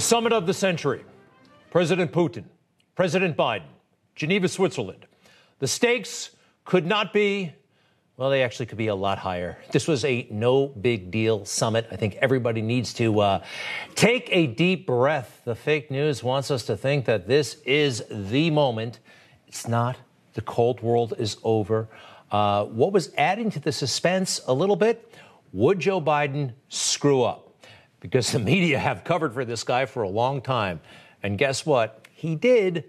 The summit of the century. President Putin, President Biden, Geneva, Switzerland. The stakes could not be, well, they actually could be a lot higher. This was a no big deal summit. I think everybody needs to uh, take a deep breath. The fake news wants us to think that this is the moment. It's not. The Cold War is over. Uh, what was adding to the suspense a little bit? Would Joe Biden screw up? Because the media have covered for this guy for a long time. And guess what? He did,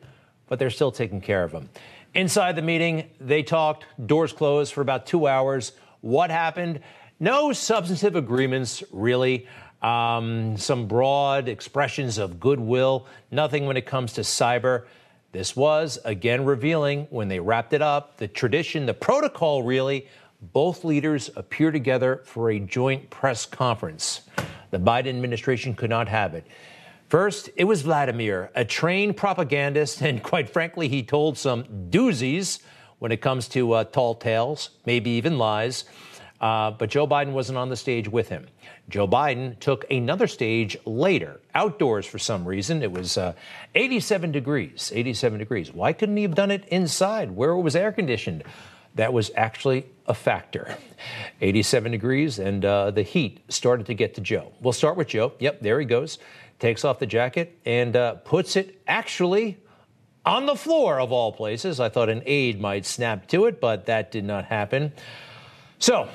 but they're still taking care of him. Inside the meeting, they talked, doors closed for about two hours. What happened? No substantive agreements, really. Um, some broad expressions of goodwill, nothing when it comes to cyber. This was, again, revealing when they wrapped it up the tradition, the protocol, really. Both leaders appear together for a joint press conference. The Biden administration could not have it. First, it was Vladimir, a trained propagandist, and quite frankly, he told some doozies when it comes to uh, tall tales, maybe even lies. Uh, but Joe Biden wasn't on the stage with him. Joe Biden took another stage later, outdoors for some reason. It was uh, 87 degrees, 87 degrees. Why couldn't he have done it inside where it was air conditioned? That was actually a factor. 87 degrees, and uh, the heat started to get to Joe. We'll start with Joe. Yep, there he goes takes off the jacket and uh, puts it actually on the floor of all places. I thought an aide might snap to it, but that did not happen. So,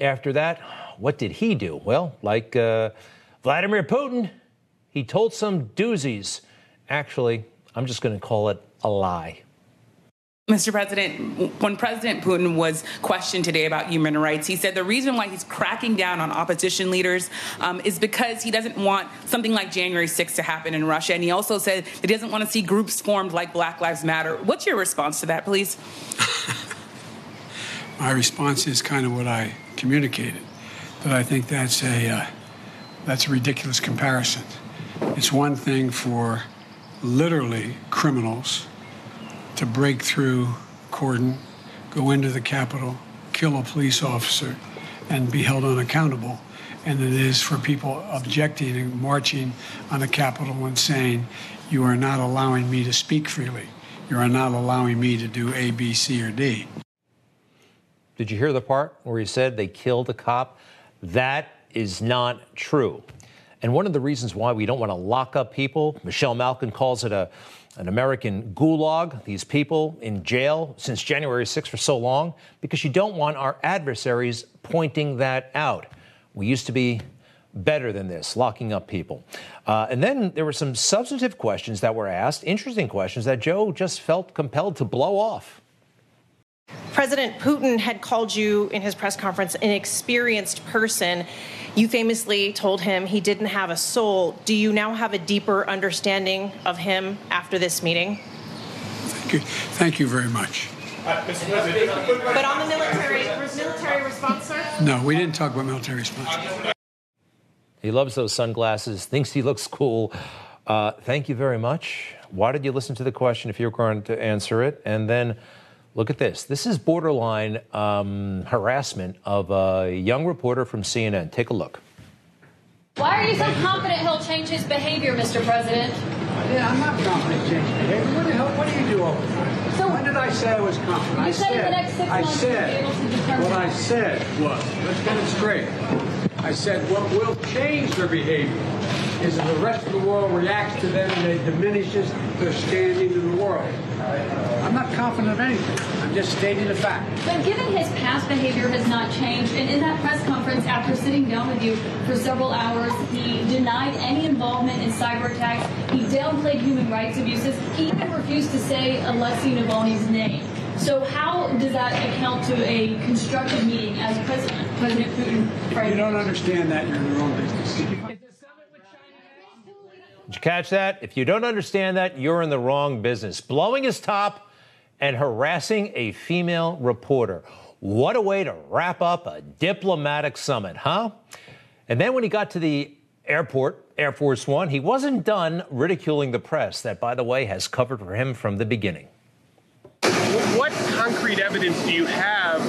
after that, what did he do? Well, like uh, Vladimir Putin, he told some doozies. Actually, I'm just going to call it a lie. Mr. President, when President Putin was questioned today about human rights, he said the reason why he's cracking down on opposition leaders um, is because he doesn't want something like January 6th to happen in Russia. And he also said he doesn't want to see groups formed like Black Lives Matter. What's your response to that, please? My response is kind of what I communicated, but I think that's a uh, that's a ridiculous comparison. It's one thing for literally criminals to break through cordon, go into the Capitol, kill a police officer, and be held unaccountable. And it is for people objecting and marching on the Capitol and saying, You are not allowing me to speak freely. You are not allowing me to do A, B, C, or D. Did you hear the part where he said they killed a cop? That is not true. And one of the reasons why we don't want to lock up people, Michelle Malkin calls it a an American gulag, these people in jail since January 6th for so long, because you don't want our adversaries pointing that out. We used to be better than this, locking up people. Uh, and then there were some substantive questions that were asked, interesting questions that Joe just felt compelled to blow off. President Putin had called you in his press conference an experienced person. You famously told him he didn't have a soul. Do you now have a deeper understanding of him after this meeting? Thank you, Thank you very much. But on the military, military response, sir? No, we didn't talk about military response. He loves those sunglasses, thinks he looks cool. Uh, thank you very much. Why did you listen to the question if you're going to answer it? And then Look at this. This is borderline um, harassment of a young reporter from CNN. Take a look. Why are you so confident he'll change his behavior, Mr. President? Yeah, I'm not confident change behavior. What the hell? What do you do over there? So when did I say I was confident? You I said, said the next six I months said be able to what I said was let's get it straight. I said what will change their behavior is if the rest of the world reacts to them and it diminishes their standing in the world. I'm not confident of anything. I'm just stating a fact. But given his past behavior has not changed, and in that press conference, after sitting down with you for several hours, he denied any involvement in cyber attacks. He downplayed human rights abuses. He even refused to say Alexei Navalny's name. So how does that account to a constructive meeting as President, President Putin? If you don't understand that, you're in the wrong business. Did you catch that? If you don't understand that, you're in the wrong business. Blowing his top and harassing a female reporter. What a way to wrap up a diplomatic summit, huh? And then when he got to the airport, Air Force One, he wasn't done ridiculing the press that, by the way, has covered for him from the beginning. What concrete evidence do you have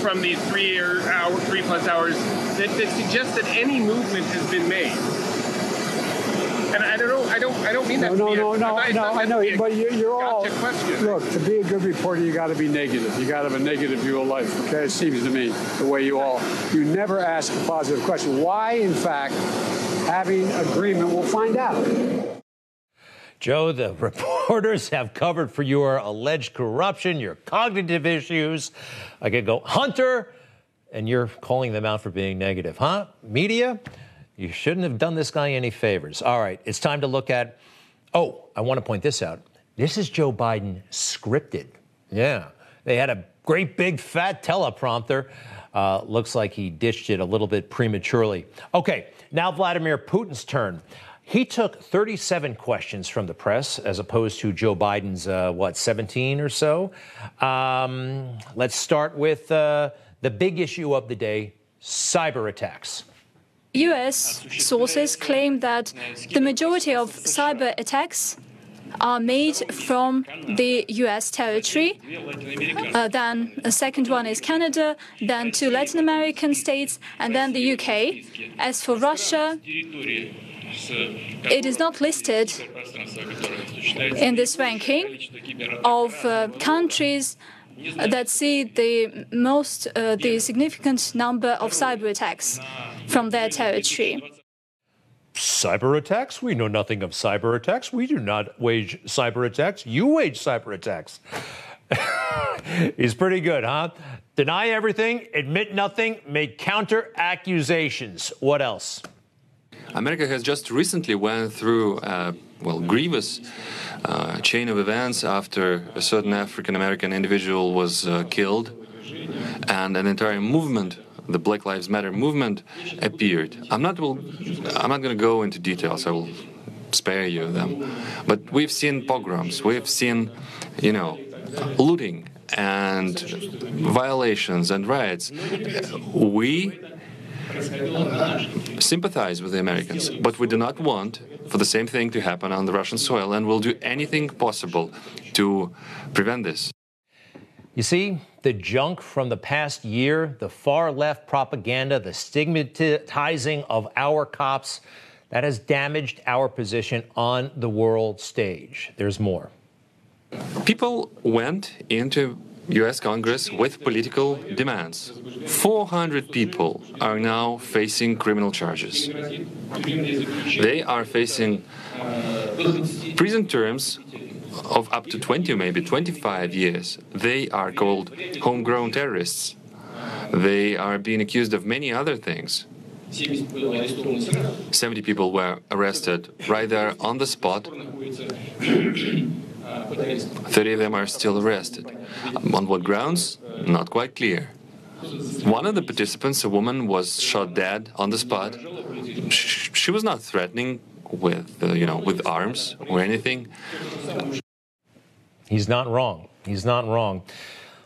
from these three hour, three plus hours that, that suggests that any movement has been made? And I don't know. I don't. I don't mean that. No, to no, be no, a, no, no. I know, but you're, you're all. gotcha question. Look, to be a good reporter, you got to be negative. You got to have a negative view of life. Okay, it seems to me the way you all. You never ask a positive question. Why, in fact, having agreement? We'll find out. Joe, the reporters have covered for your alleged corruption, your cognitive issues. I could go Hunter, and you're calling them out for being negative, huh? Media, you shouldn't have done this guy any favors. All right, it's time to look at. Oh, I want to point this out. This is Joe Biden scripted. Yeah, they had a great big fat teleprompter. Uh, looks like he dished it a little bit prematurely. Okay, now Vladimir Putin's turn. He took 37 questions from the press as opposed to Joe Biden's, uh, what, 17 or so. Um, let's start with uh, the big issue of the day cyber attacks. US sources claim that the majority of cyber attacks are made from the US territory. Uh, then the second one is Canada, then two Latin American states, and then the UK. As for Russia, it is not listed in this ranking of uh, countries that see the most, uh, the significant number of cyber attacks from their territory. Cyber attacks? We know nothing of cyber attacks. We do not wage cyber attacks. You wage cyber attacks. He's pretty good, huh? Deny everything, admit nothing, make counter accusations. What else? America has just recently went through a well grievous uh, chain of events after a certain African American individual was uh, killed, and an entire movement, the Black Lives Matter movement, appeared. I'm not I'm not going to go into details. I will spare you them, but we've seen pogroms, we've seen, you know, looting and violations and riots. We sympathize with the Americans, but we do not want for the same thing to happen on the Russian soil, and we'll do anything possible to prevent this. You see, the junk from the past year, the far left propaganda, the stigmatizing of our cops, that has damaged our position on the world stage. There's more. People went into US Congress with political demands. 400 people are now facing criminal charges. They are facing prison terms of up to 20, or maybe 25 years. They are called homegrown terrorists. They are being accused of many other things. 70 people were arrested right there on the spot. 30 of them are still arrested. On what grounds? Not quite clear. One of the participants, a woman, was shot dead on the spot. She was not threatening with, uh, you know, with arms or anything. He's not wrong. He's not wrong.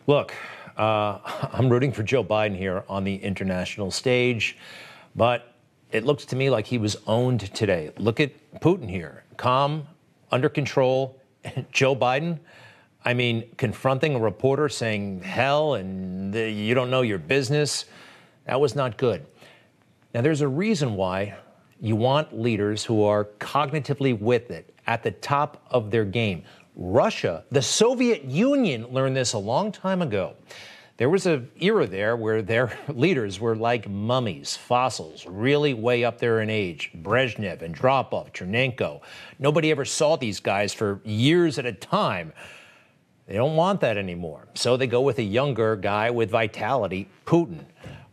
Look, uh, I'm rooting for Joe Biden here on the international stage, but it looks to me like he was owned today. Look at Putin here, calm, under control. Joe Biden, I mean, confronting a reporter saying hell and the, you don't know your business, that was not good. Now, there's a reason why you want leaders who are cognitively with it, at the top of their game. Russia, the Soviet Union learned this a long time ago. There was an era there where their leaders were like mummies, fossils, really way up there in age. Brezhnev, Andropov, Chernenko. Nobody ever saw these guys for years at a time. They don't want that anymore. So they go with a younger guy with vitality, Putin.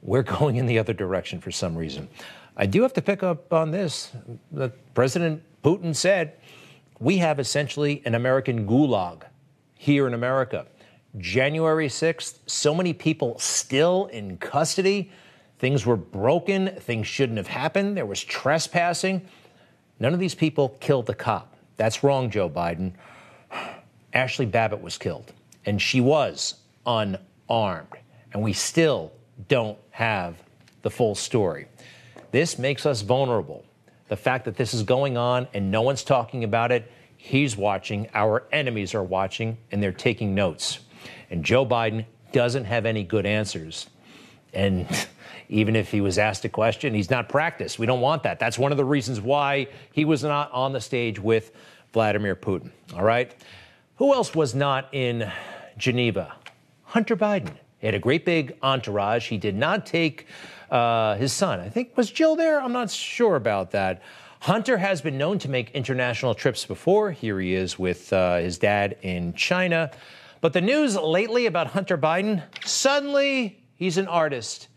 We're going in the other direction for some reason. I do have to pick up on this. The President Putin said, We have essentially an American gulag here in America. January 6th, so many people still in custody. Things were broken. Things shouldn't have happened. There was trespassing. None of these people killed the cop. That's wrong, Joe Biden. Ashli Babbitt was killed, and she was unarmed. And we still don't have the full story. This makes us vulnerable. The fact that this is going on and no one's talking about it, he's watching, our enemies are watching, and they're taking notes. And Joe Biden doesn't have any good answers. And even if he was asked a question. He's not practiced. We don't want that. That's one of the reasons why he was not on the stage with Vladimir Putin. All right. Who else was not in Geneva? Hunter Biden. He had a great big entourage. He did not take uh, his son. I think was Jill there. I'm not sure about that. Hunter has been known to make international trips before. Here he is with uh, his dad in China. But the news lately about Hunter Biden suddenly he's an artist.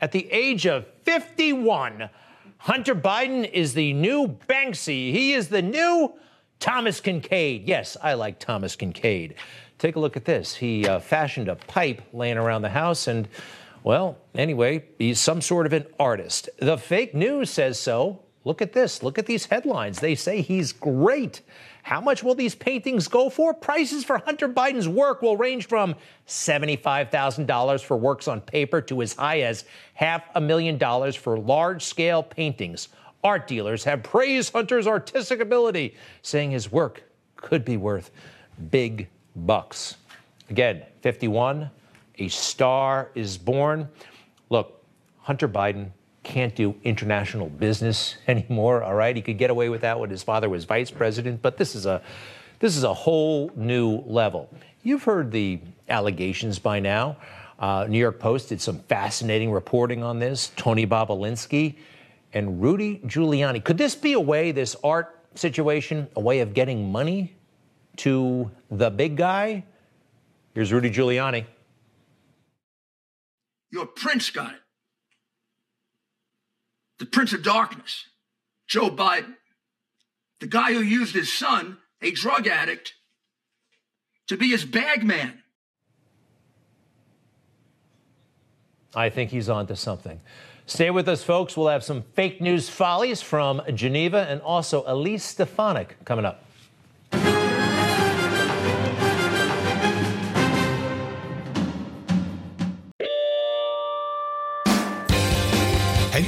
At the age of 51, Hunter Biden is the new Banksy. He is the new Thomas Kinkade. Yes, I like Thomas Kinkade. Take a look at this. He uh, fashioned a pipe laying around the house, and, well, anyway, he's some sort of an artist. The fake news says so. Look at this. Look at these headlines. They say he's great. How much will these paintings go for? Prices for Hunter Biden's work will range from $75,000 for works on paper to as high as half a million dollars for large scale paintings. Art dealers have praised Hunter's artistic ability, saying his work could be worth big bucks. Again, 51, a star is born. Look, Hunter Biden can't do international business anymore. All right, he could get away with that when his father was vice president, but this is a this is a whole new level. You've heard the allegations by now. Uh, New York Post did some fascinating reporting on this. Tony Bobulinski and Rudy Giuliani. Could this be a way, this art situation, a way of getting money to the big guy? Here's Rudy Giuliani. Your prince got it the Prince of Darkness, Joe Biden, the guy who used his son, a drug addict, to be his bagman. I think he's onto something. Stay with us, folks. We'll have some fake news follies from Geneva and also Elise Stefanik coming up.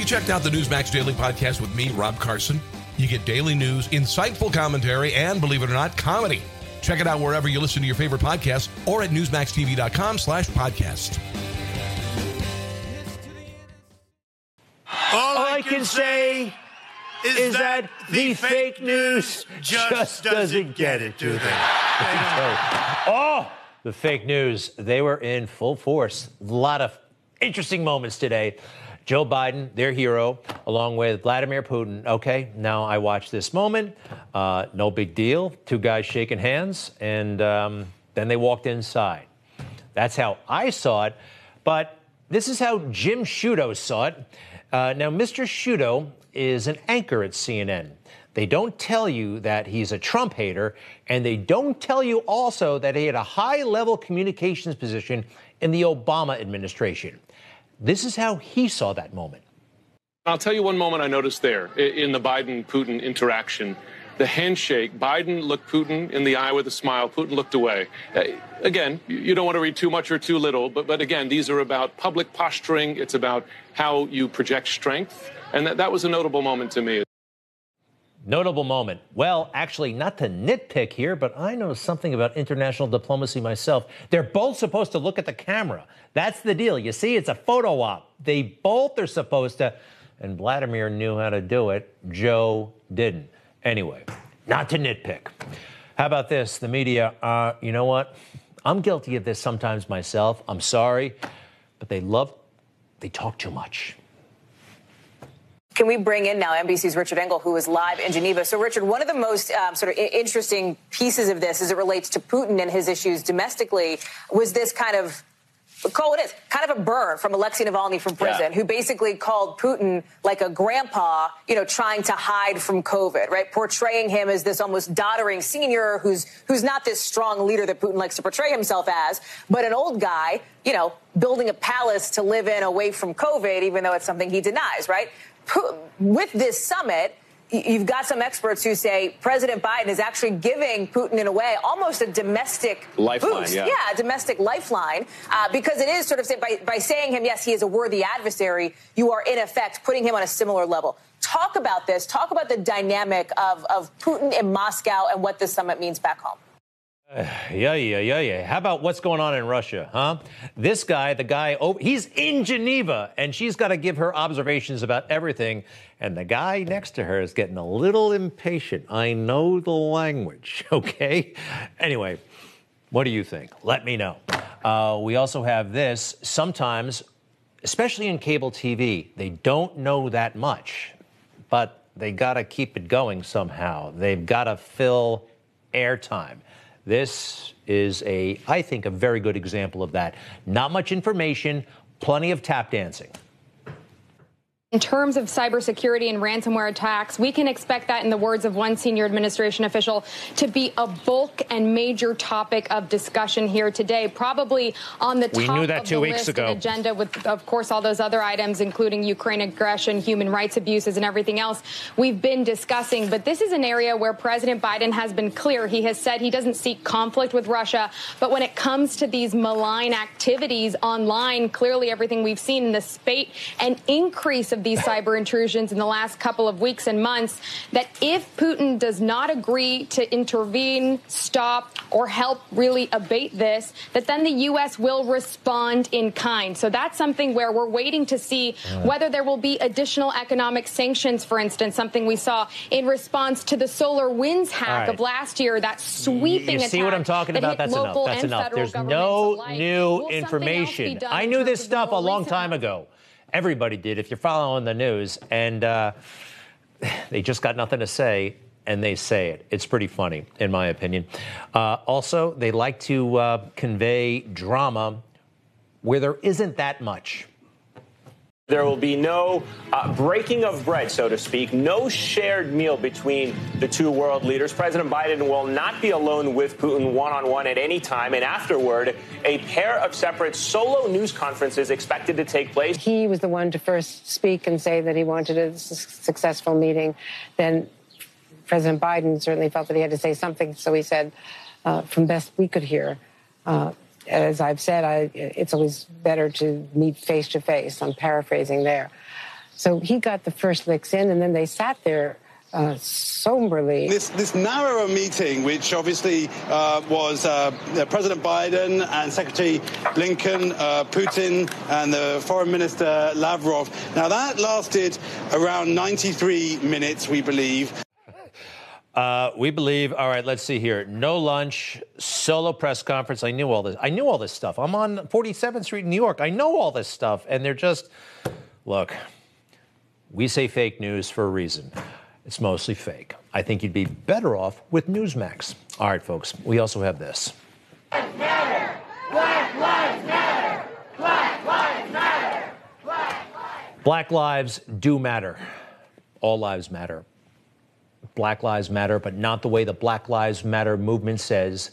Checked out the Newsmax Daily Podcast with me, Rob Carson? You get daily news, insightful commentary, and believe it or not, comedy. Check it out wherever you listen to your favorite podcasts or at newsmaxtv.com slash podcast. All I can say is that the fake news just doesn't get it, do they? Oh, the fake news. They were in full force. A lot of interesting moments today. Joe Biden, their hero, along with Vladimir Putin. Okay, now I watch this moment. Uh, no big deal. Two guys shaking hands, and um, then they walked inside. That's how I saw it. But this is how Jim Sciutto saw it. Uh, now, Mr. Sciutto is an anchor at CNN. They don't tell you that he's a Trump hater, and they don't tell you also that he had a high level communications position in the Obama administration. This is how he saw that moment. I'll tell you one moment I noticed there in the Biden Putin interaction. The handshake, Biden looked Putin in the eye with a smile. Putin looked away. Uh, again, you don't want to read too much or too little, but, but again, these are about public posturing. It's about how you project strength. And that, that was a notable moment to me. Notable moment. Well, actually, not to nitpick here, but I know something about international diplomacy myself. They're both supposed to look at the camera. That's the deal. You see, it's a photo op. They both are supposed to, and Vladimir knew how to do it. Joe didn't. Anyway, not to nitpick. How about this? The media, uh, you know what? I'm guilty of this sometimes myself. I'm sorry, but they love, they talk too much. Can we bring in now NBC's Richard Engel, who is live in Geneva? So, Richard, one of the most um, sort of interesting pieces of this as it relates to Putin and his issues domestically was this kind of call it is kind of a burn from Alexei Navalny from prison, yeah. who basically called Putin like a grandpa, you know, trying to hide from COVID, right? Portraying him as this almost doddering senior who's who's not this strong leader that Putin likes to portray himself as, but an old guy, you know, building a palace to live in away from COVID, even though it's something he denies, right? With this summit, you've got some experts who say President Biden is actually giving Putin, in a way, almost a domestic lifeline. Boost. Yeah. yeah, a domestic lifeline, uh, because it is sort of by, by saying him, yes, he is a worthy adversary. You are in effect putting him on a similar level. Talk about this. Talk about the dynamic of, of Putin in Moscow and what this summit means back home. Yeah, yeah, yeah, yeah. How about what's going on in Russia, huh? This guy, the guy, oh, he's in Geneva, and she's got to give her observations about everything. And the guy next to her is getting a little impatient. I know the language, okay? Anyway, what do you think? Let me know. Uh, we also have this. Sometimes, especially in cable TV, they don't know that much, but they got to keep it going somehow. They've got to fill airtime. This is a, I think, a very good example of that. Not much information, plenty of tap dancing. In terms of cybersecurity and ransomware attacks, we can expect that, in the words of one senior administration official, to be a bulk and major topic of discussion here today. Probably on the top we knew that of two the weeks list ago. agenda, with of course all those other items, including Ukraine aggression, human rights abuses, and everything else we've been discussing. But this is an area where President Biden has been clear. He has said he doesn't seek conflict with Russia, but when it comes to these malign activities online, clearly everything we've seen in the spate and increase of these cyber intrusions in the last couple of weeks and months, that if Putin does not agree to intervene, stop, or help really abate this, that then the U.S. will respond in kind. So that's something where we're waiting to see whether there will be additional economic sanctions, for instance, something we saw in response to the SolarWinds hack right. of last year, that sweeping You see what I'm talking about? that That's enough. That's enough. There's no alike. new Will something else be information. I knew this stuff a long time ago. Everybody did. If you're following the news, and uh, they just got nothing to say, and they say it. It's pretty funny, in my opinion. Uh, also, they like to uh, convey drama where there isn't that much. There will be no uh, breaking of bread, so to speak, no shared meal between the two world leaders. President Biden will not be alone with Putin one on one at any time. And afterward, a pair of separate solo news conferences expected to take place. He was the one to first speak and say that he wanted a successful meeting. Then President Biden certainly felt that he had to say something, so he said, uh, from best we could hear, uh, as I've said, I, it's always better to meet face to face. I'm paraphrasing there. So he got the first licks in, and then they sat there uh, somberly. This, this narrower meeting, which obviously uh, was uh, President Biden and Secretary Blinken, uh, Putin, and the Foreign Minister Lavrov. Now, that lasted around 93 minutes, we believe. Uh, we believe. All right, let's see here. No lunch, solo press conference. I knew all this. I knew all this stuff. I'm on 47th Street in New York. I know all this stuff, and they're just look. We say fake news for a reason. It's mostly fake. I think you'd be better off with Newsmax. All right, folks. We also have this. Black lives do matter. All lives matter. Black Lives Matter, but not the way the Black Lives Matter movement says.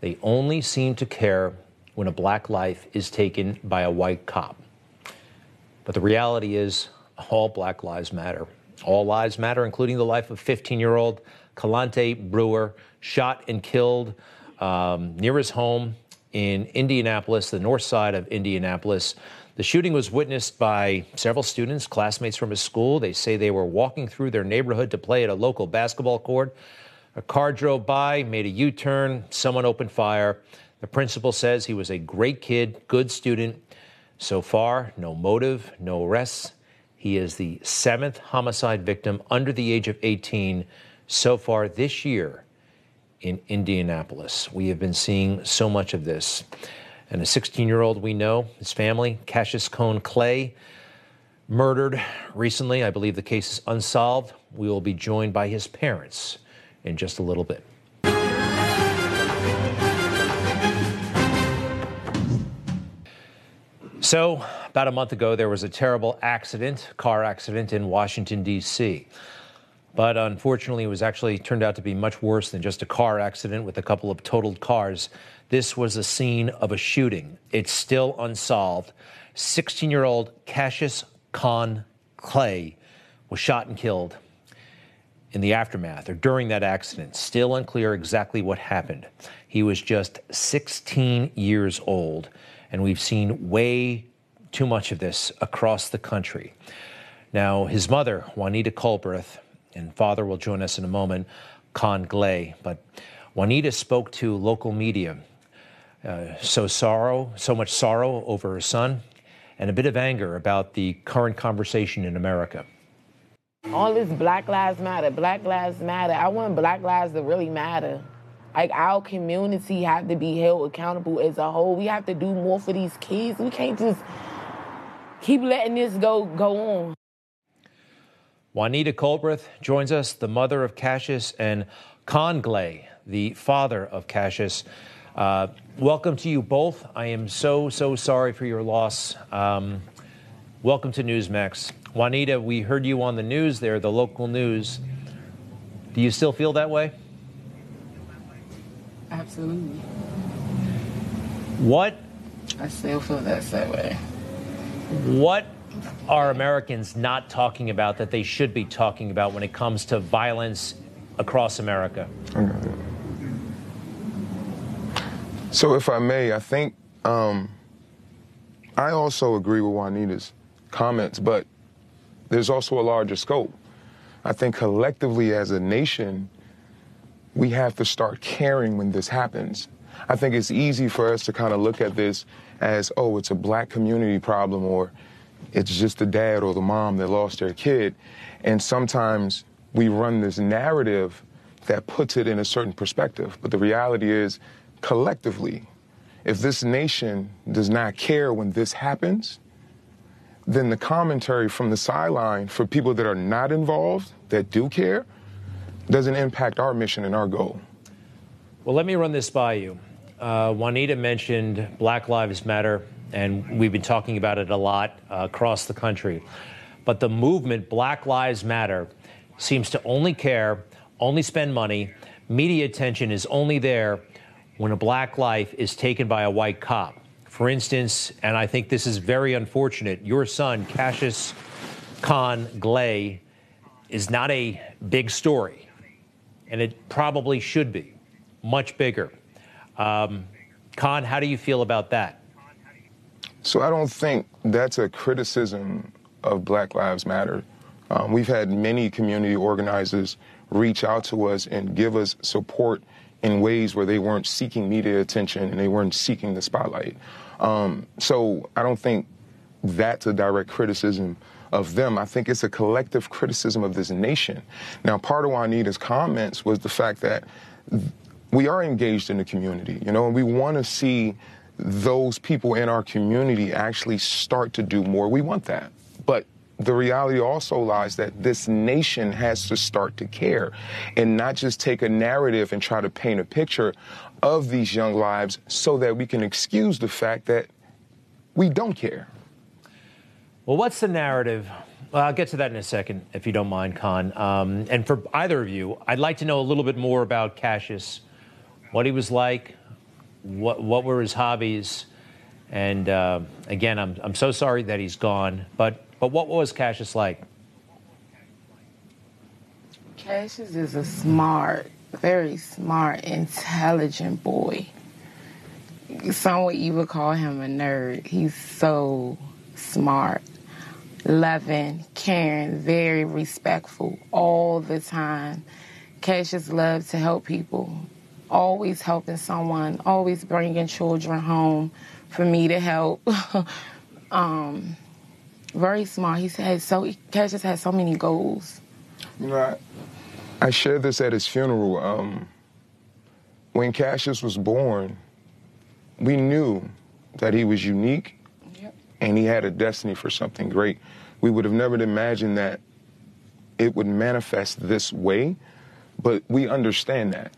They only seem to care when a black life is taken by a white cop. But the reality is, all black lives matter. All lives matter, including the life of 15 year old Kalante Brewer, shot and killed um, near his home in Indianapolis, the north side of Indianapolis. The shooting was witnessed by several students, classmates from his school. They say they were walking through their neighborhood to play at a local basketball court. A car drove by, made a U turn, someone opened fire. The principal says he was a great kid, good student. So far, no motive, no arrests. He is the seventh homicide victim under the age of 18 so far this year in Indianapolis. We have been seeing so much of this. And a 16 year old we know, his family, Cassius Cone Clay, murdered recently. I believe the case is unsolved. We will be joined by his parents in just a little bit. So, about a month ago, there was a terrible accident, car accident in Washington, D.C. But unfortunately, it was actually turned out to be much worse than just a car accident with a couple of totaled cars. This was a scene of a shooting. It's still unsolved. 16 year old Cassius Khan Clay was shot and killed in the aftermath or during that accident. Still unclear exactly what happened. He was just 16 years old, and we've seen way too much of this across the country. Now, his mother, Juanita Culbreth, and father will join us in a moment, Con Clay. But Juanita spoke to local media. Uh, so sorrow, so much sorrow over her son, and a bit of anger about the current conversation in America. All this Black Lives Matter, Black Lives Matter. I want Black lives to really matter. Like our community have to be held accountable as a whole. We have to do more for these kids. We can't just keep letting this go go on. Juanita Culbreth joins us, the mother of Cassius, and Con Clay, the father of Cassius. Uh, welcome to you both. I am so, so sorry for your loss. Um, welcome to Newsmax. Juanita, we heard you on the news there, the local news. Do you still feel that way? Absolutely. What? I still feel that same way. What are Americans not talking about that they should be talking about when it comes to violence across America? So, if I may, I think um, I also agree with Juanita's comments, but there's also a larger scope. I think collectively as a nation, we have to start caring when this happens. I think it's easy for us to kind of look at this as, oh, it's a black community problem or it's just the dad or the mom that lost their kid. And sometimes we run this narrative that puts it in a certain perspective. But the reality is, collectively, if this nation does not care when this happens, then the commentary from the sideline for people that are not involved, that do care, doesn't impact our mission and our goal. Well, let me run this by you. Uh, Juanita mentioned Black Lives Matter, and we've been talking about it a lot uh, across the country. But the movement, Black Lives Matter, seems to only care, only spend money, media attention is only there when a black life is taken by a white cop. For instance, and I think this is very unfortunate, your son, Cassius Khan Clay, is not a big story, and it probably should be much bigger. Um, Con, how do you feel about that? So I don't think that's a criticism of Black Lives Matter. Um, we've had many community organizers reach out to us and give us support in ways where they weren't seeking media attention and they weren't seeking the spotlight. Um, so I don't think that's a direct criticism of them. I think it's a collective criticism of this nation. Now, part of Juanita's comments was the fact that we are engaged in the community, you know, and we want to see those people in our community actually start to do more. We want that. But the reality also lies that this nation has to start to care and not just take a narrative and try to paint a picture of these young lives so that we can excuse the fact that we don't care. Well, what's the narrative? Well, I'll get to that in a second, if you don't mind, Con. Um, and for either of you, I'd like to know a little bit more about Cassius, what he was like, what, what were his hobbies, and uh, again, I'm, I'm so sorry that he's gone, but, but what was Cassius like? Cassius is a smart, very smart, intelligent boy. Some would even call him a nerd. He's so smart, loving, caring, very respectful all the time. Cassius loves to help people, always helping someone, always bringing children home for me to help. um, very smart. He has so Cassius has so many goals. You know, I, I shared this at his funeral. Um, when Cassius was born, we knew that he was unique yep. and he had a destiny for something great. We would have never imagined that it would manifest this way, but we understand that.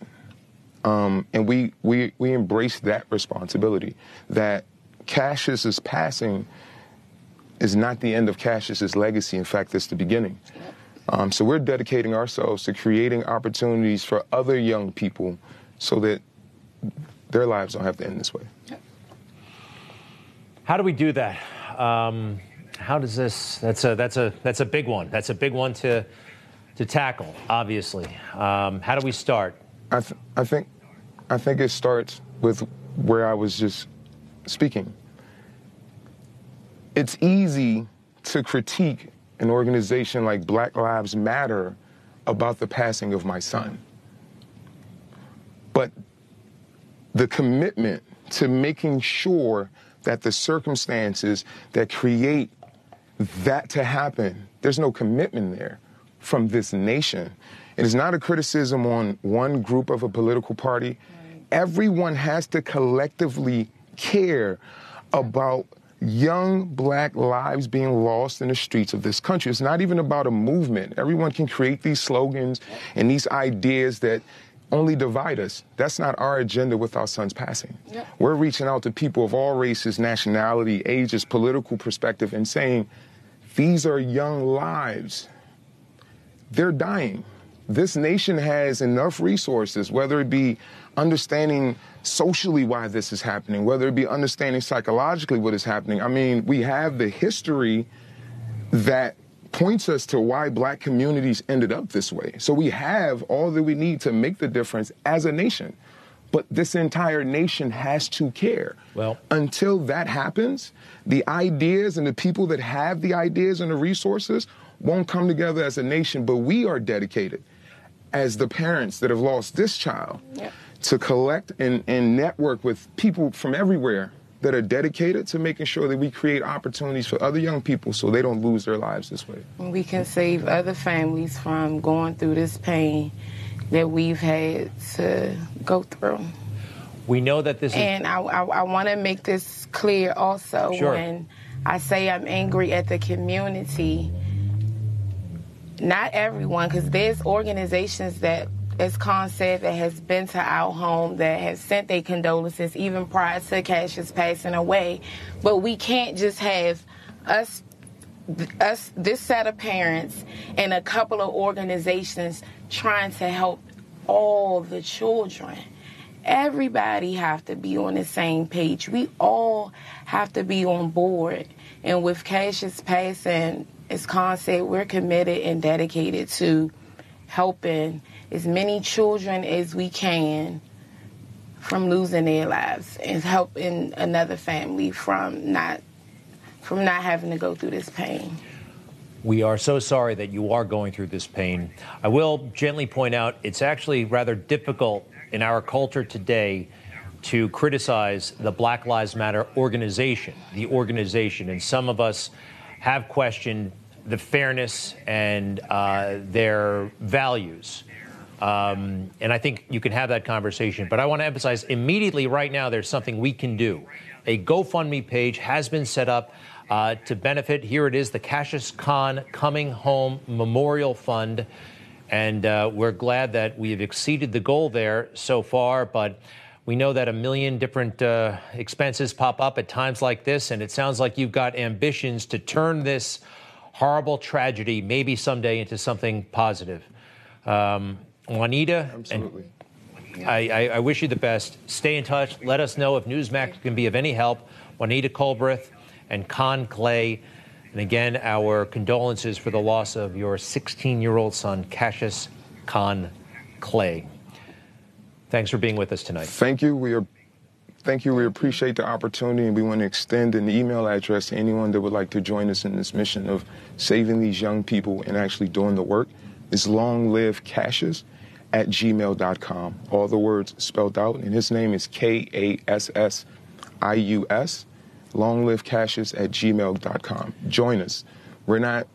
Um, and we, we, we embrace that responsibility that Cassius's passing is not the end of Cassius's legacy. In fact, it's the beginning. Um, so we're dedicating ourselves to creating opportunities for other young people so that their lives don't have to end this way. How do we do that? Um, how does this? That's a that's a that's a big one. That's a big one to to tackle. Obviously, um, how do we start? I th- I think I think it starts with where I was just speaking. It's easy to critique an organization like Black Lives Matter about the passing of my son. but the commitment to making sure that the circumstances that create that to happen, there's no commitment there from this nation. It is not a criticism on one group of a political party. Everyone has to collectively care about young black lives being lost in the streets of this country. It's not even about a movement. Everyone can create these slogans and these ideas that only divide us. That's not our agenda with our son's passing. Yep. We're reaching out to people of all races, nationality, ages, political perspective, and saying, these are young lives. They're dying. This nation has enough resources, whether it be understanding socially why this is happening, whether it be understanding psychologically what is happening. I mean, we have the history that points us to why black communities ended up this way. So we have all that we need to make the difference as a nation. But this entire nation has to care. Well, until that happens, the ideas and the people that have the ideas and the resources won't come together as a nation. But we are dedicated as the parents that have lost this child yep. to collect and, and network with people from everywhere that are dedicated to making sure that we create opportunities for other young people so they don't lose their lives this way. We can save other families from going through this pain that we've had to go through. We know that this and is. And I, I, I want to make this clear also sure. when I say I'm angry at the community, not everyone, because there's organizations that as Con said, that has been to our home, that has sent their condolences even prior to Cassius passing away. But we can't just have us us this set of parents and a couple of organizations trying to help all the children. Everybody have to be on the same page. We all have to be on board. And with cassius passing as con said we're committed and dedicated to helping as many children as we can from losing their lives and helping another family from not from not having to go through this pain. We are so sorry that you are going through this pain. I will gently point out it's actually rather difficult in our culture today to criticize the Black Lives Matter organization, the organization. And some of us have questioned the fairness and uh, their values. Um, and I think you can have that conversation. But I want to emphasize immediately right now there's something we can do. A GoFundMe page has been set up uh, to benefit. Here it is the Cassius Khan Coming Home Memorial Fund. And uh, we're glad that we have exceeded the goal there so far. But we know that a million different uh, expenses pop up at times like this. And it sounds like you've got ambitions to turn this horrible tragedy maybe someday into something positive. Um, Juanita, Absolutely. I, I, I, wish you the best. Stay in touch. Let us know if Newsmax can be of any help. Juanita Culbreth and Con Clay. And again, our condolences for the loss of your 16 year old son, Cassius Con Clay. Thanks for being with us tonight. Thank you. We are. Thank you. We appreciate the opportunity, and we want to extend an email address to anyone that would like to join us in this mission of saving these young people and actually doing the work. It's long live Cassius at gmail.com. All the words spelled out, and his name is K A S S I U S. Long live Cassius at gmail.com. Join us. We're not,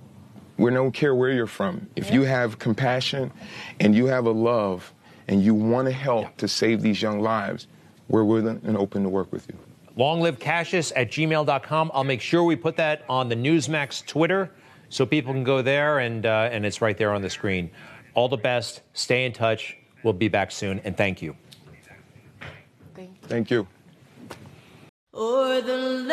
we don't care where you're from. If you have compassion and you have a love and you want to help to save these young lives, we're willing and open to work with you. Long live Cassius at gmail.com. I'll make sure we put that on the Newsmax Twitter so people can go there and, uh, and it's right there on the screen. All the best. Stay in touch. We'll be back soon, and thank you. Thank you. Or the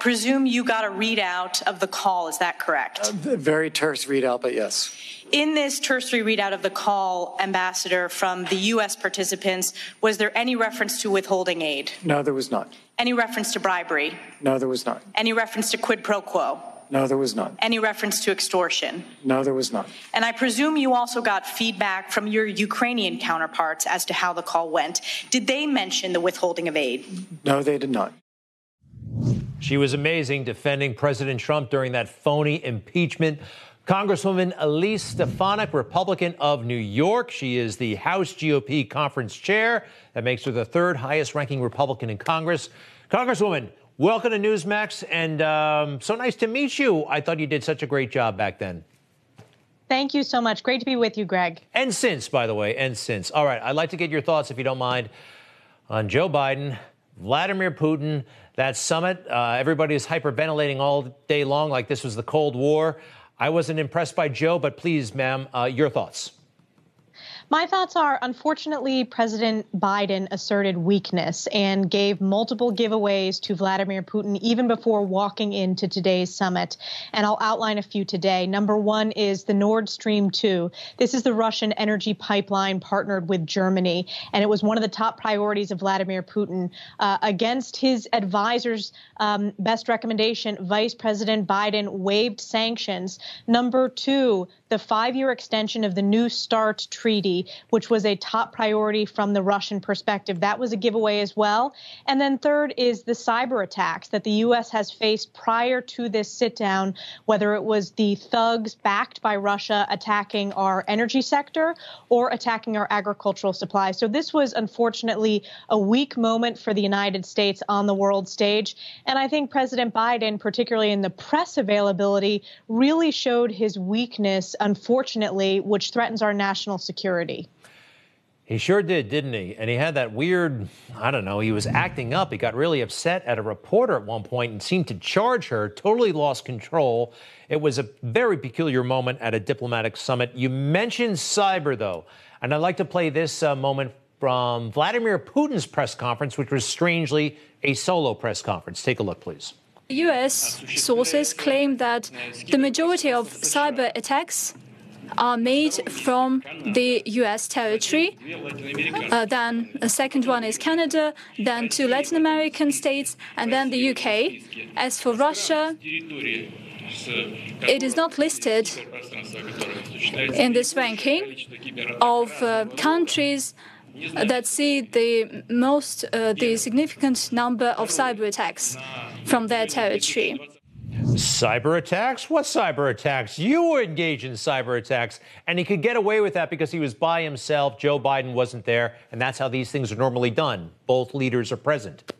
presume you got a readout of the call. Is that correct? Uh, very terse readout, but yes. In this tertiary readout of the call, Ambassador, from the U.S. participants, was there any reference to withholding aid? No, there was not. Any reference to bribery? No, there was not. Any reference to quid pro quo? No, there was not. Any reference to extortion? No, there was not. And I presume you also got feedback from your Ukrainian counterparts as to how the call went. Did they mention the withholding of aid? No, they did not. She was amazing defending President Trump during that phony impeachment. Congresswoman Elise Stefanik, Republican of New York. She is the House GOP conference chair. That makes her the third highest ranking Republican in Congress. Congresswoman, welcome to Newsmax, and um, so nice to meet you. I thought you did such a great job back then. Thank you so much. Great to be with you, Greg. And since, by the way, and since. All right, I'd like to get your thoughts, if you don't mind, on Joe Biden, Vladimir Putin, that summit. Uh, everybody is hyperventilating all day long like this was the Cold War. I wasn't impressed by Joe, but please, ma'am, uh, your thoughts. My thoughts are unfortunately, President Biden asserted weakness and gave multiple giveaways to Vladimir Putin even before walking into today's summit. And I'll outline a few today. Number one is the Nord Stream 2. This is the Russian energy pipeline partnered with Germany, and it was one of the top priorities of Vladimir Putin. Uh, against his advisors' um, best recommendation, Vice President Biden waived sanctions. Number two, the five year extension of the New START treaty, which was a top priority from the Russian perspective. That was a giveaway as well. And then third is the cyber attacks that the U.S. has faced prior to this sit down, whether it was the thugs backed by Russia attacking our energy sector or attacking our agricultural supplies. So this was unfortunately a weak moment for the United States on the world stage. And I think President Biden, particularly in the press availability, really showed his weakness unfortunately, which threatens our national security. He sure did, didn't he? And he had that weird, I don't know, he was acting up. He got really upset at a reporter at one point and seemed to charge her, totally lost control. It was a very peculiar moment at a diplomatic summit. You mentioned cyber, though, and I'd like to play this uh, moment from Vladimir Putin's press conference, which was strangely a solo press conference. Take a look, please. U.S. sources claim that the majority of cyber attacks are made from the U.S. territory. Uh, then the second one is Canada, then two Latin American states, and then the U.K. As for Russia, it is not listed in this ranking of uh, countries that see the most, uh, the significant number of cyber attacks from their territory. Cyber attacks? What cyber attacks? You were engaged in cyber attacks, and he could get away with that because he was by himself. Joe Biden wasn't there, and that's how these things are normally done. Both leaders are present.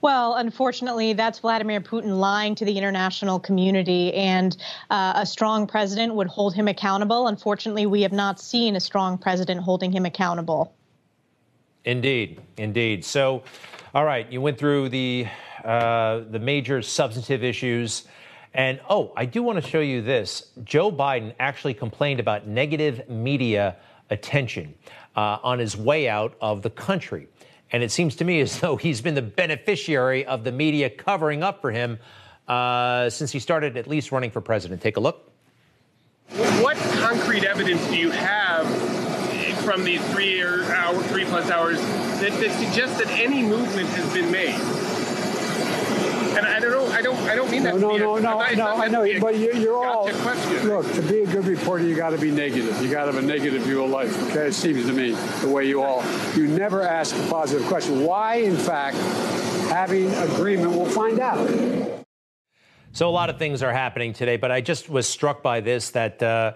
Well, unfortunately, that's Vladimir Putin lying to the international community, and uh, a strong president would hold him accountable. Unfortunately, we have not seen a strong president holding him accountable. Indeed, indeed. So, all right, you went through the uh, the major substantive issues. And oh, I do want to show you this. Joe Biden actually complained about negative media attention uh, on his way out of the country. And it seems to me as though he's been the beneficiary of the media covering up for him uh, since he started at least running for president. Take a look. What concrete evidence do you have from these three hour, three plus hours that, that suggests that any movement has been made? And I don't, I don't, I don't mean that. No, no, a, no, no, no. I know, but you're, you're all. Question. Look, to be a good reporter, you got to be negative. You got to have a negative view of life. Okay, it seems to me the way you all. You never ask a positive question. Why, in fact, having agreement? We'll find out. So a lot of things are happening today, but I just was struck by this that. Uh,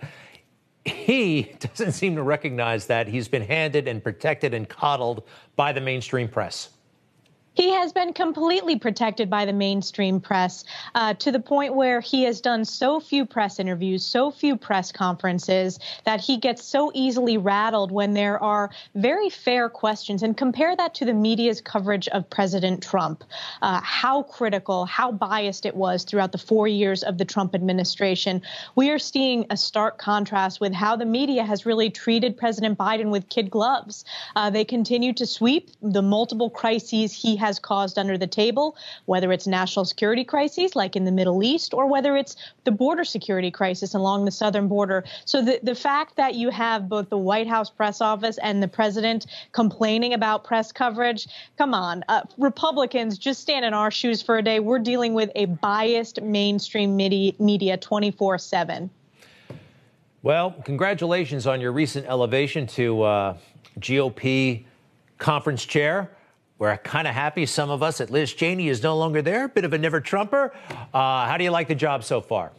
he doesn't seem to recognize that he's been handed and protected and coddled by the mainstream press. He has been completely protected by the mainstream press uh, to the point where he has done so few press interviews, so few press conferences that he gets so easily rattled when there are very fair questions. And compare that to the media's coverage of President Trump, uh, how critical, how biased it was throughout the four years of the Trump administration. We are seeing a stark contrast with how the media has really treated President Biden with kid gloves. Uh, they continue to sweep the multiple crises he has has caused under the table, whether it's national security crises like in the Middle East or whether it's the border security crisis along the southern border. So the, the fact that you have both the White House press office and the president complaining about press coverage, come on. Uh, Republicans, just stand in our shoes for a day. We're dealing with a biased mainstream media 24 7. Well, congratulations on your recent elevation to uh, GOP conference chair. We're kind of happy, some of us, that Liz Cheney is no longer there. Bit of a never Trumper. Uh, how do you like the job so far?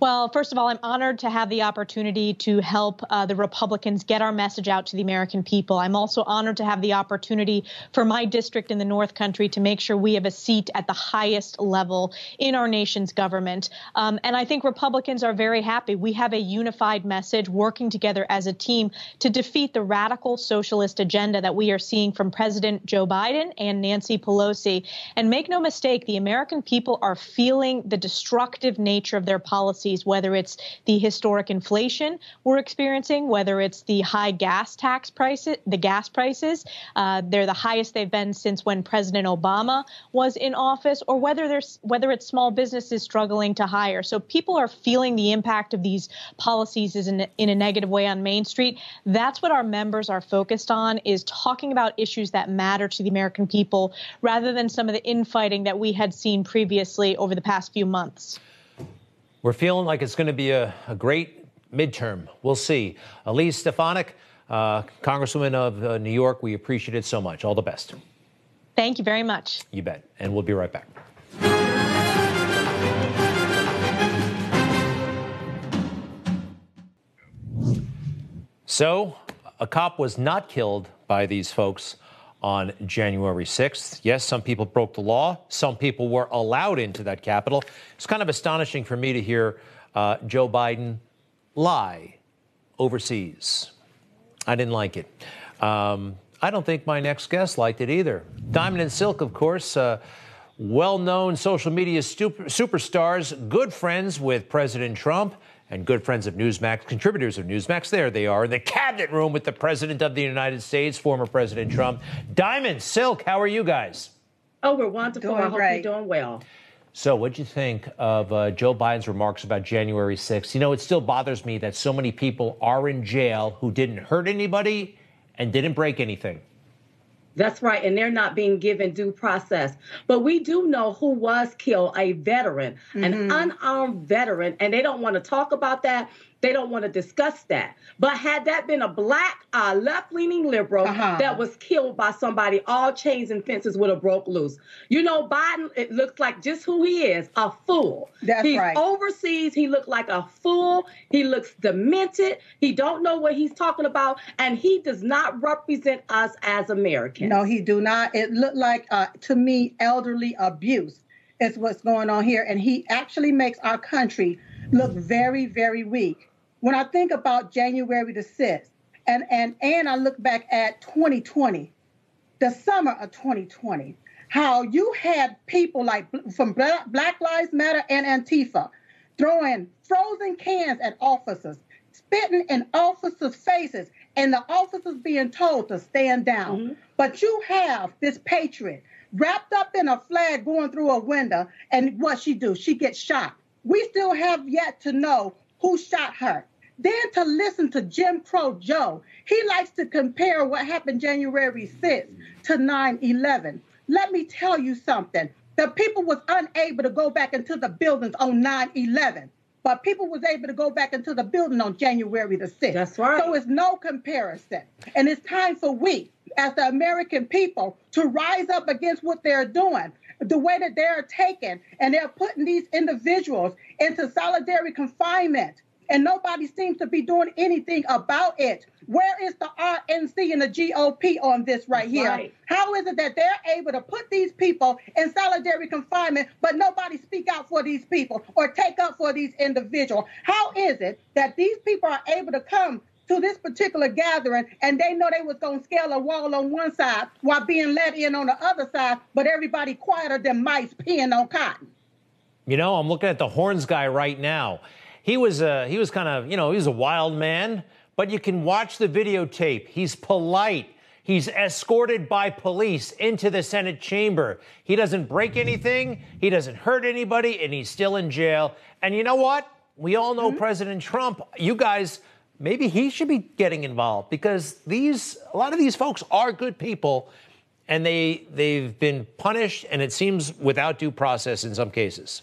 Well, first of all, I'm honored to have the opportunity to help uh, the Republicans get our message out to the American people. I'm also honored to have the opportunity for my district in the North Country to make sure we have a seat at the highest level in our nation's government. Um, and I think Republicans are very happy. We have a unified message working together as a team to defeat the radical socialist agenda that we are seeing from President Joe Biden and Nancy Pelosi. And make no mistake, the American people are feeling the destructive nature of their policies, whether it's the historic inflation we're experiencing, whether it's the high gas tax prices, the gas prices, uh, they're the highest they've been since when President Obama was in office, or whether there's whether it's small businesses struggling to hire. So people are feeling the impact of these policies is in, in a negative way on Main Street. That's what our members are focused on is talking about issues that matter to the American people rather than some of the infighting that we had seen previously over the past few months. We're feeling like it's going to be a, a great midterm. We'll see. Elise Stefanik, uh, Congresswoman of uh, New York, we appreciate it so much. All the best. Thank you very much. You bet. And we'll be right back. So, a cop was not killed by these folks on January 6th. Yes, some people broke the law. Some people were allowed into that Capitol. It's kind of astonishing for me to hear uh, Joe Biden lie overseas. I didn't like it. Um, I don't think my next guest liked it either. Diamond and Silk, of course, uh, well known social media super- superstars, good friends with President Trump and good friends of Newsmax, contributors of Newsmax. There they are in the cabinet room with the President of the United States, former President Trump. Diamond, Silk, how are you guys? Oh, we're wonderful. Doing I hope great. you're doing well. So, what'd you think of uh, Joe Biden's remarks about January 6th? You know, it still bothers me that so many people are in jail who didn't hurt anybody and didn't break anything. That's right. And they're not being given due process. But we do know who was killed a veteran, mm-hmm. an unarmed veteran. And they don't want to talk about that. They don't want to discuss that. But had that been a black, uh, left leaning liberal uh-huh. that was killed by somebody, all chains and fences would have broke loose. You know, Biden, it looks like just who he is a fool. That's he's right. overseas. He looked like a fool. He looks demented. He don't know what he's talking about. And he does not represent us as Americans. No, he do not. It looked like, uh, to me, elderly abuse is what's going on here. And he actually makes our country look very, very weak when I think about January the 6th, and, and, and I look back at 2020, the summer of 2020, how you had people like from Black Lives Matter and Antifa throwing frozen cans at officers, spitting in officers' faces, and the officers being told to stand down. Mm-hmm. But you have this patriot wrapped up in a flag going through a window, and what she do? She gets shot. We still have yet to know who shot her. Then to listen to Jim Crow Joe. He likes to compare what happened January 6th to 9-11. Let me tell you something. The people was unable to go back into the buildings on 9-11 but people was able to go back into the building on January the 6th. That's right. So it's no comparison. And it's time for we, as the American people, to rise up against what they're doing. The way that they're taken and they're putting these individuals into solitary confinement and nobody seems to be doing anything about it. Where is the RNC and the GOP on this right here? Right. How is it that they're able to put these people in solitary confinement, but nobody speak out for these people or take up for these individuals? How is it that these people are able to come to this particular gathering and they know they was going to scale a wall on one side while being let in on the other side, but everybody quieter than mice peeing on cotton? You know, I'm looking at the horns guy right now he was a, he was kind of, you know, he was a wild man, but you can watch the videotape. He's polite. He's escorted by police into the Senate chamber. He doesn't break anything, he doesn't hurt anybody, and he's still in jail. And you know what? We all know mm-hmm. President Trump. You guys, maybe he should be getting involved because these a lot of these folks are good people and they they've been punished and it seems without due process in some cases.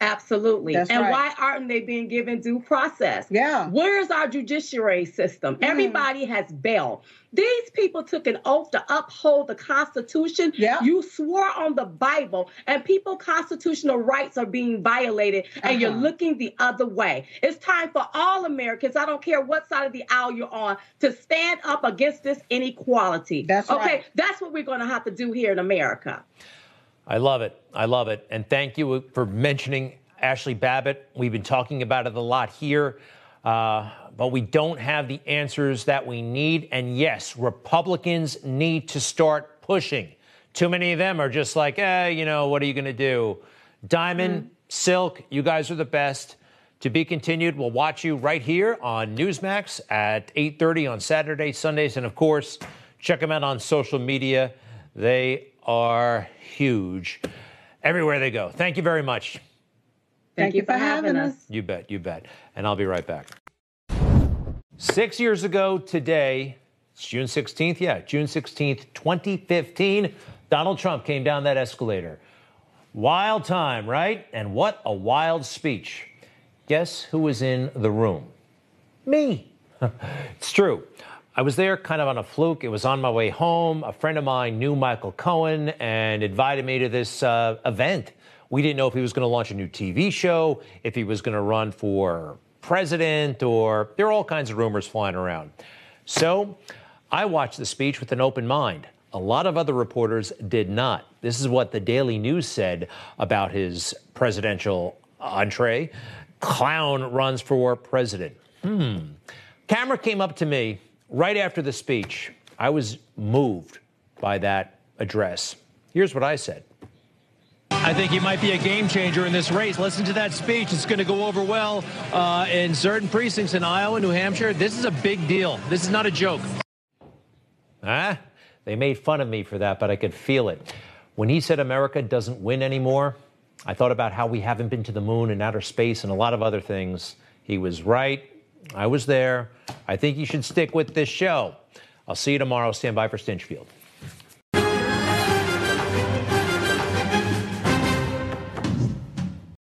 Absolutely. That's and right. why aren't they being given due process? Yeah. Where's our judiciary system? Everybody has bail. These people took an oath to uphold the Constitution. Yeah. You swore on the Bible, and people constitutional rights are being violated, and you're Uh-huh. looking the other way. It's time for all Americans, I don't care what side of the aisle you're on, to stand up against this inequality. That's okay. right. That's what we're going to have to do here in America. I love it. I love it. And thank you for mentioning Ashli Babbitt. We've been talking about it a lot here, uh, but we don't have the answers that we need. And yes, Republicans need to start pushing. Too many of them are just like, eh, you know, what are you going to do? Diamond, Silk, you guys are the best. To be continued, we'll watch you right here on Newsmax at 8:30 on Saturdays, Sundays, and of course, check them out on social media. They are huge everywhere they go. Thank you very much. Thank, you for having us. You bet, you bet. And I'll be right back. Six years ago today, it's June 16th, yeah, June 16th, 2015, Donald Trump came down that escalator. Wild time, right? And what a wild speech. Guess who was in the room? Me. it's true. I was there kind of on a fluke. It was on my way home. A friend of mine knew Michael Cohen and invited me to this uh, event. We didn't know if he was going to launch a new TV show, if he was going to run for president, or there are all kinds of rumors flying around. So I watched the speech with an open mind. A lot of other reporters did not. This is what the Daily News said about his presidential entree. Clown runs for president. Hmm. Camera came up to me right after the speech. I was moved by that address. Here's what I said. I think he might be a game changer in this race. Listen to that speech. It's going to go over well uh, in certain precincts in Iowa, New Hampshire. This is a big deal. This is not a joke. Ah, they made fun of me for that, but I could feel it. When he said America doesn't win anymore, I thought about how we haven't been to the moon and outer space and a lot of other things. He was right. I was there. I think you should stick with this show. I'll see you tomorrow. Stand by for Stinchfield.